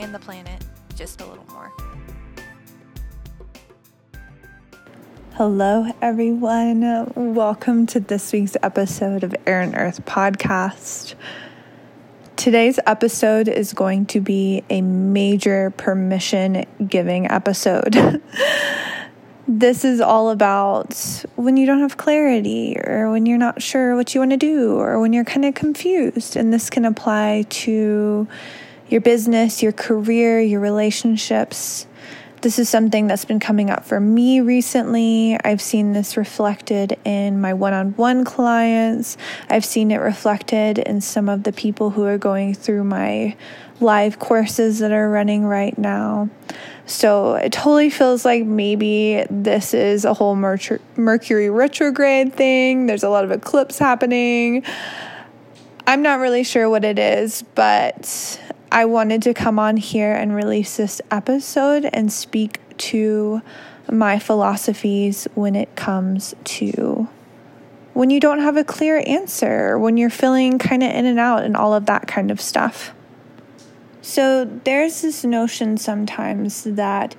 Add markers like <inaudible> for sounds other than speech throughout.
and the planet just a little more. Hello, everyone. Welcome to this week's episode of Air and Earth podcast. Today's episode is going to be a major permission giving episode. <laughs> this is all about when you don't have clarity or when you're not sure what you want to do or when you're kind of confused. And this can apply to your business, your career, your relationships. This is something that's been coming up for me recently. I've seen this reflected in my one on one clients. I've seen it reflected in some of the people who are going through my live courses that are running right now. So it totally feels like maybe this is a whole Mercury retrograde thing. There's a lot of eclipse happening. I'm not really sure what it is, but I wanted to come on here and release this episode and speak to my philosophies when it comes to when you don't have a clear answer, when you're feeling kind of in and out, and all of that kind of stuff. So, there's this notion sometimes that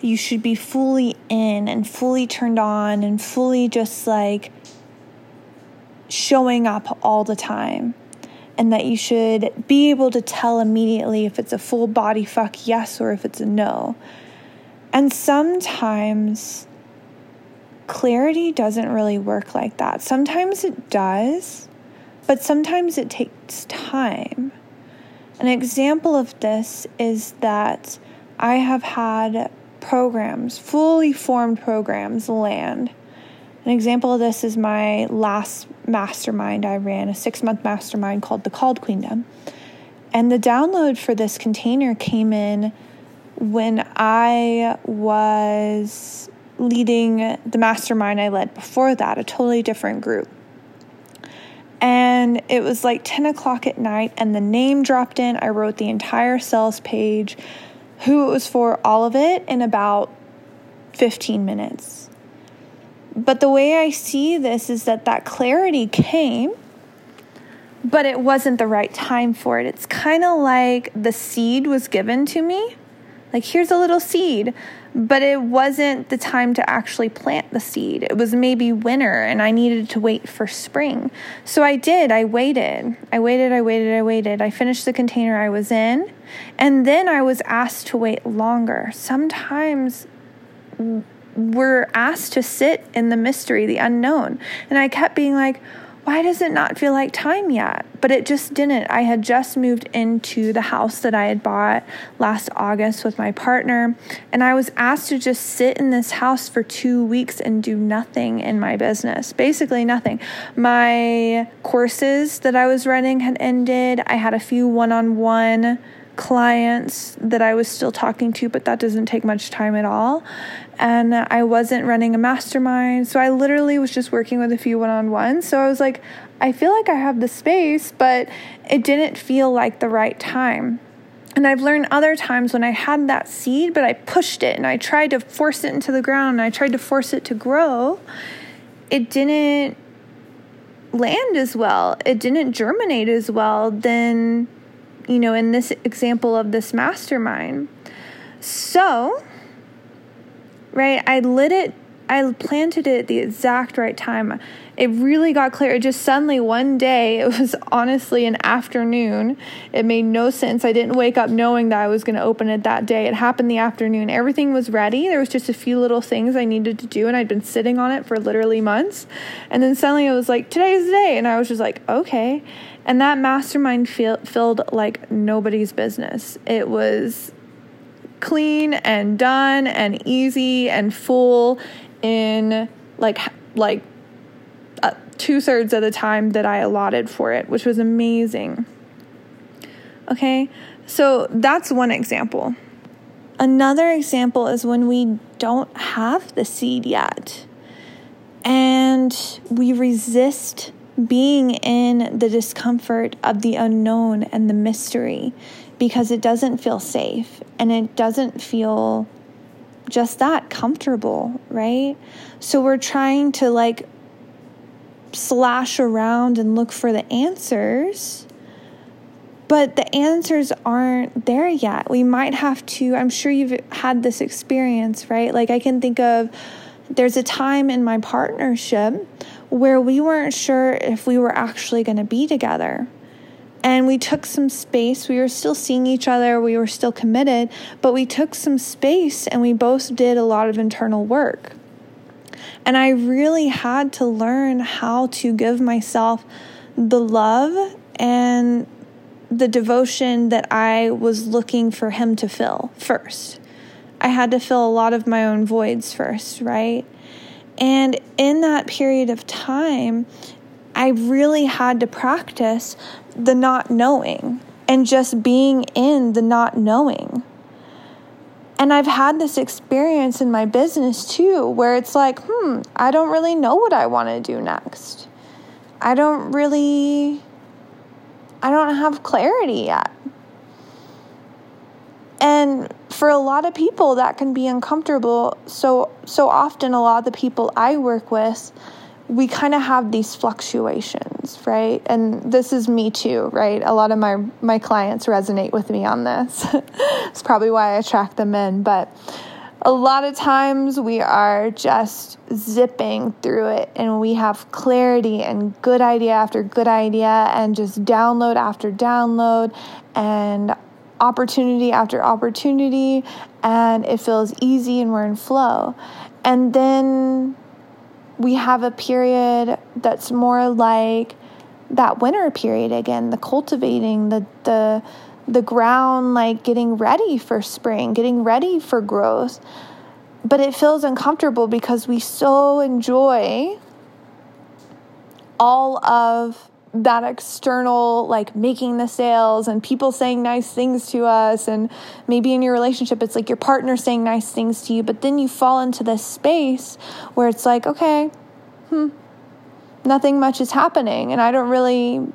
you should be fully in and fully turned on and fully just like showing up all the time and that you should be able to tell immediately if it's a full body fuck yes or if it's a no. And sometimes clarity doesn't really work like that. Sometimes it does, but sometimes it takes time. An example of this is that I have had programs, fully formed programs, land an example of this is my last mastermind I ran, a six month mastermind called the Called Queendom. And the download for this container came in when I was leading the mastermind I led before that, a totally different group. And it was like 10 o'clock at night, and the name dropped in. I wrote the entire sales page, who it was for, all of it in about 15 minutes. But the way I see this is that that clarity came, but it wasn't the right time for it. It's kind of like the seed was given to me. Like, here's a little seed, but it wasn't the time to actually plant the seed. It was maybe winter, and I needed to wait for spring. So I did. I waited. I waited, I waited, I waited. I finished the container I was in, and then I was asked to wait longer. Sometimes we're asked to sit in the mystery, the unknown. And I kept being like, why does it not feel like time yet? But it just didn't. I had just moved into the house that I had bought last August with my partner, and I was asked to just sit in this house for two weeks and do nothing in my business. Basically, nothing. My courses that I was running had ended. I had a few one on one clients that I was still talking to, but that doesn't take much time at all. And I wasn't running a mastermind. So I literally was just working with a few one on ones. So I was like, I feel like I have the space, but it didn't feel like the right time. And I've learned other times when I had that seed, but I pushed it and I tried to force it into the ground and I tried to force it to grow, it didn't land as well. It didn't germinate as well. Then you know, in this example of this mastermind. So, right, I lit it, I planted it at the exact right time. It really got clear. It just suddenly one day, <laughs> it was honestly an afternoon. It made no sense. I didn't wake up knowing that I was going to open it that day. It happened the afternoon. Everything was ready. There was just a few little things I needed to do, and I'd been sitting on it for literally months. And then suddenly it was like, today's the day. And I was just like, okay. And that mastermind feel, filled like nobody's business. It was clean and done and easy and full in like like uh, two thirds of the time that I allotted for it, which was amazing. Okay, so that's one example. Another example is when we don't have the seed yet and we resist being in the discomfort of the unknown and the mystery because it doesn't feel safe and it doesn't feel just that comfortable, right? So we're trying to like slash around and look for the answers, but the answers aren't there yet. We might have to, I'm sure you've had this experience, right? Like I can think of there's a time in my partnership where we weren't sure if we were actually going to be together. And we took some space. We were still seeing each other. We were still committed, but we took some space and we both did a lot of internal work. And I really had to learn how to give myself the love and the devotion that I was looking for him to fill first. I had to fill a lot of my own voids first, right? And in that period of time, I really had to practice the not knowing and just being in the not knowing. And I've had this experience in my business too, where it's like, hmm, I don't really know what I want to do next. I don't really, I don't have clarity yet. And for a lot of people that can be uncomfortable. So so often a lot of the people I work with we kind of have these fluctuations, right? And this is me too, right? A lot of my my clients resonate with me on this. <laughs> it's probably why I attract them in, but a lot of times we are just zipping through it and we have clarity and good idea after good idea and just download after download and opportunity after opportunity and it feels easy and we're in flow. And then we have a period that's more like that winter period again, the cultivating, the the the ground like getting ready for spring, getting ready for growth. But it feels uncomfortable because we so enjoy all of that external like making the sales and people saying nice things to us and maybe in your relationship it's like your partner saying nice things to you but then you fall into this space where it's like okay hmm nothing much is happening and I don't really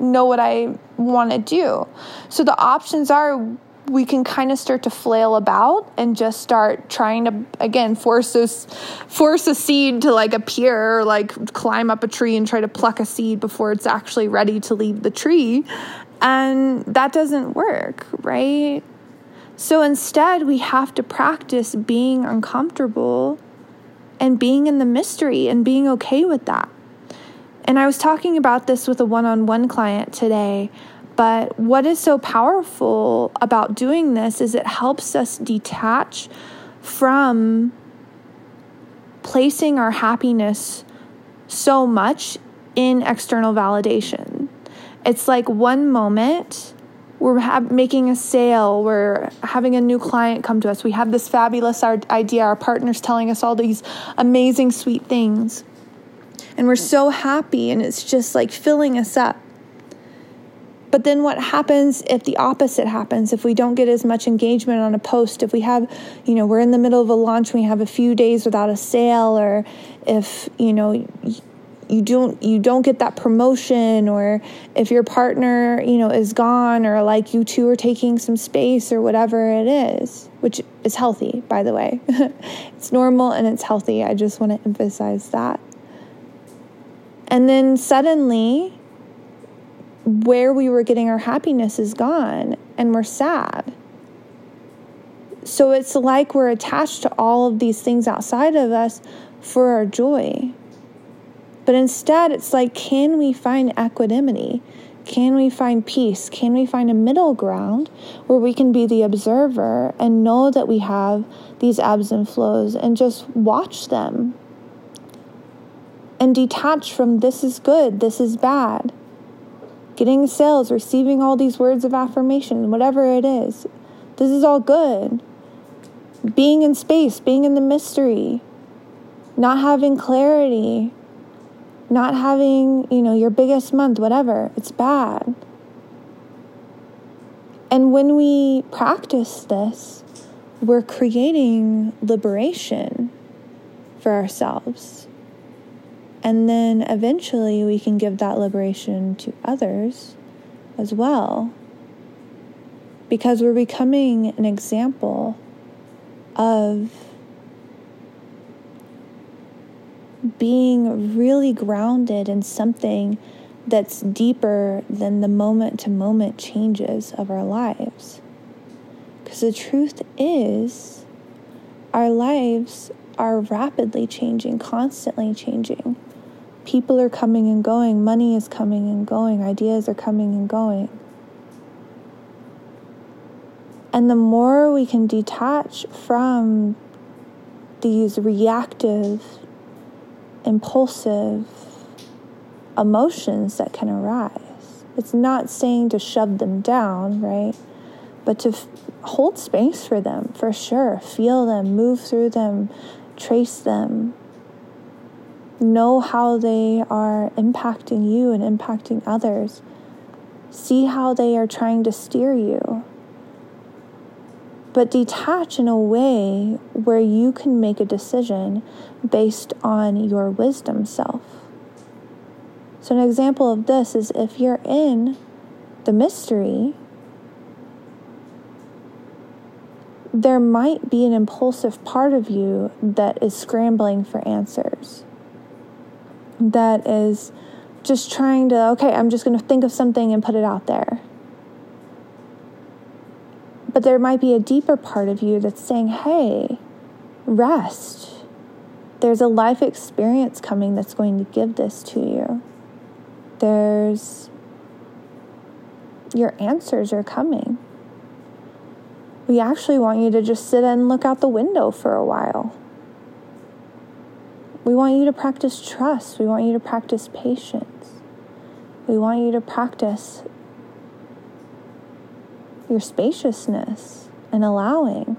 know what I want to do. So the options are we can kind of start to flail about and just start trying to again force this force a seed to like appear like climb up a tree and try to pluck a seed before it's actually ready to leave the tree. And that doesn't work right? So instead we have to practice being uncomfortable and being in the mystery and being okay with that. And i was talking about this with a one-on-one client today but what is so powerful about doing this is it helps us detach from placing our happiness so much in external validation. It's like one moment we're ha- making a sale, we're having a new client come to us, we have this fabulous idea, our partner's telling us all these amazing, sweet things. And we're so happy, and it's just like filling us up. But then what happens if the opposite happens? If we don't get as much engagement on a post, if we have, you know, we're in the middle of a launch, we have a few days without a sale, or if, you know, you don't you don't get that promotion or if your partner you know is gone or like you two are taking some space or whatever it is which is healthy by the way. <laughs> It's normal and it's healthy. I just want to emphasize that. And then suddenly where we were getting our happiness is gone and we're sad. So it's like we're attached to all of these things outside of us for our joy. But instead, it's like, can we find equanimity? Can we find peace? Can we find a middle ground where we can be the observer and know that we have these ebbs and flows and just watch them and detach from this is good, this is bad? Getting sales, receiving all these words of affirmation, whatever it is. This is all good. Being in space, being in the mystery, not having clarity, not having, you know, your biggest month, whatever, it's bad. And when we practice this, we're creating liberation for ourselves. And then eventually we can give that liberation to others as well. Because we're becoming an example of being really grounded in something that's deeper than the moment to moment changes of our lives. Because the truth is, our lives are rapidly changing, constantly changing. People are coming and going, money is coming and going, ideas are coming and going. And the more we can detach from these reactive, impulsive emotions that can arise, it's not saying to shove them down, right? But to f- hold space for them, for sure. Feel them, move through them, trace them. Know how they are impacting you and impacting others. See how they are trying to steer you but detach in a way where you can make a decision based on your wisdom self. So, an example of this is if you're in the mystery, there might be an impulsive part of you that is scrambling for answers, that is just trying to, okay, I'm just going to think of something and put it out there. But there might be a deeper part of you that's saying, hey, rest. There's a life experience coming that's going to give this to you. There's your answers are coming. We actually want you to just sit and look out the window for a while. We want you to practice trust. We want you to practice patience. We want you to practice your spaciousness and allowing.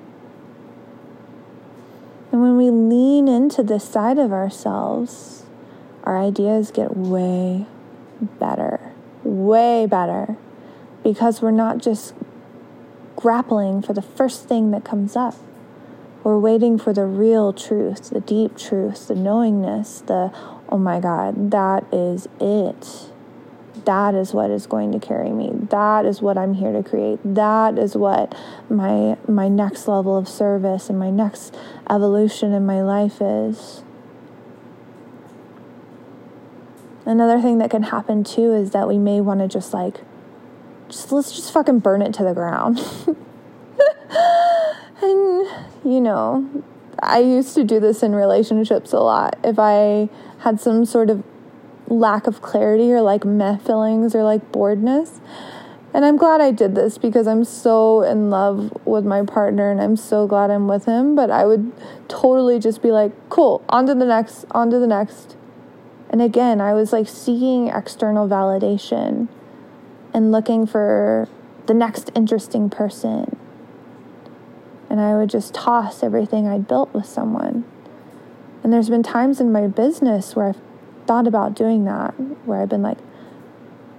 And when we lean into this side of ourselves, our ideas get way better, way better, because we're not just grappling for the first thing that comes up. We're waiting for the real truth, the deep truth, the knowingness, the, oh my God, that is it. That is what is going to carry me. That is what i'm here to create. That is what my my next level of service and my next evolution in my life is. Another thing that can happen too is that we may want to just like just let's just fucking burn it to the ground. <laughs> And you know i used to do this in relationships a lot if i had some sort of lack of clarity or like meh feelings or like boredness. And I'm glad I did this because I'm so in love with my partner and I'm so glad I'm with him. But I would totally just be like, cool, on to the next, on to the next. And again, I was like seeking external validation and looking for the next interesting person. And I would just toss everything I'd built with someone. And there's been times in my business where I've thought about doing that where I've been like,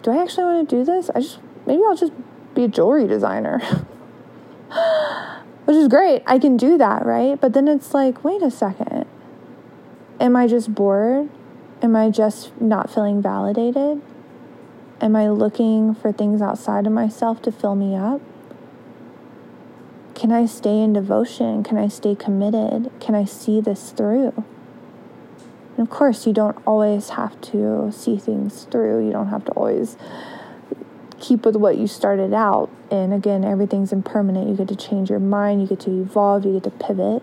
do I actually want to do this? I just, maybe I'll just be a jewelry designer. <laughs> Which is great. I can do that, right? But then it's like, wait a second. Am I just bored? Am I just not feeling validated? Am I looking for things outside of myself to fill me up? Can I stay in devotion? Can I stay committed? Can I see this through? And of course, you don't always have to see things through. You don't have to always keep with what you started out. And again, everything's impermanent. You get to change your mind, you get to evolve, you get to pivot.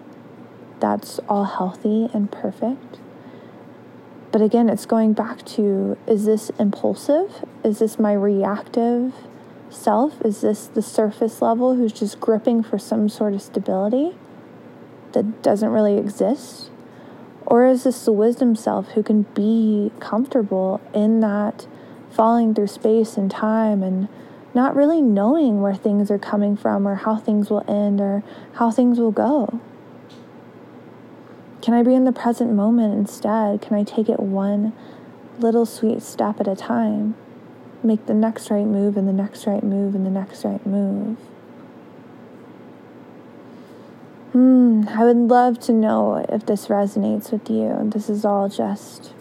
That's all healthy and perfect. But again, it's going back to is this impulsive? Is this my reactive self? Is this the surface level who's just gripping for some sort of stability that doesn't really exist? Or is this the wisdom self who can be comfortable in that falling through space and time and not really knowing where things are coming from or how things will end or how things will go? Can I be in the present moment instead? Can I take it one little sweet step at a time? Make the next right move and the next right move and the next right move. Hmm, I would love to know if this resonates with you. This is all just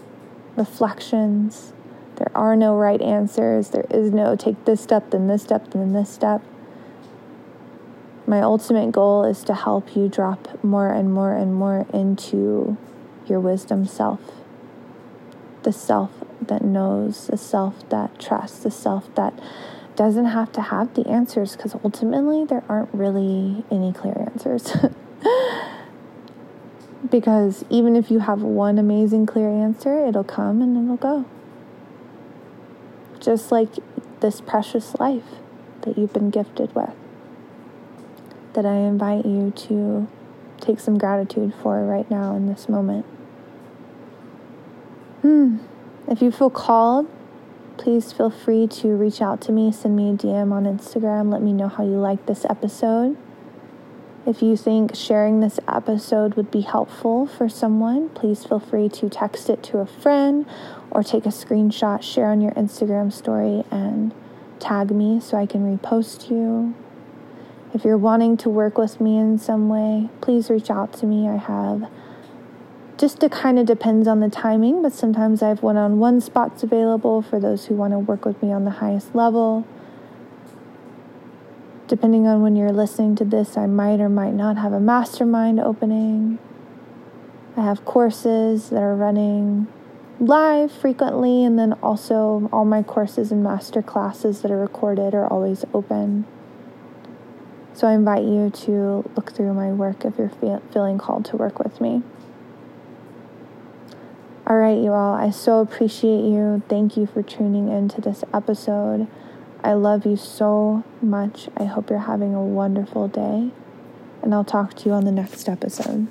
reflections. There are no right answers. There is no take this step, then this step, then this step. My ultimate goal is to help you drop more and more and more into your wisdom self. The self that knows, the self that trusts, the self that doesn't have to have the answers because ultimately there aren't really any clear answers. <laughs> because even if you have one amazing clear answer, it'll come and it'll go. Just like this precious life that you've been gifted with, that I invite you to take some gratitude for right now in this moment. Hmm. If you feel called, please feel free to reach out to me, send me a DM on Instagram, let me know how you like this episode. If you think sharing this episode would be helpful for someone, please feel free to text it to a friend or take a screenshot, share on your Instagram story, and tag me so I can repost you. If you're wanting to work with me in some way, please reach out to me. I have just it kind of depends on the timing, but sometimes I have one on one spots available for those who want to work with me on the highest level. Depending on when you're listening to this, I might or might not have a mastermind opening. I have courses that are running live frequently, and then also all my courses and master classes that are recorded are always open. So I invite you to look through my work if you're feeling called to work with me. All right, you all, I so appreciate you. Thank you for tuning into this episode. I love you so much. I hope you're having a wonderful day, and I'll talk to you on the next episode.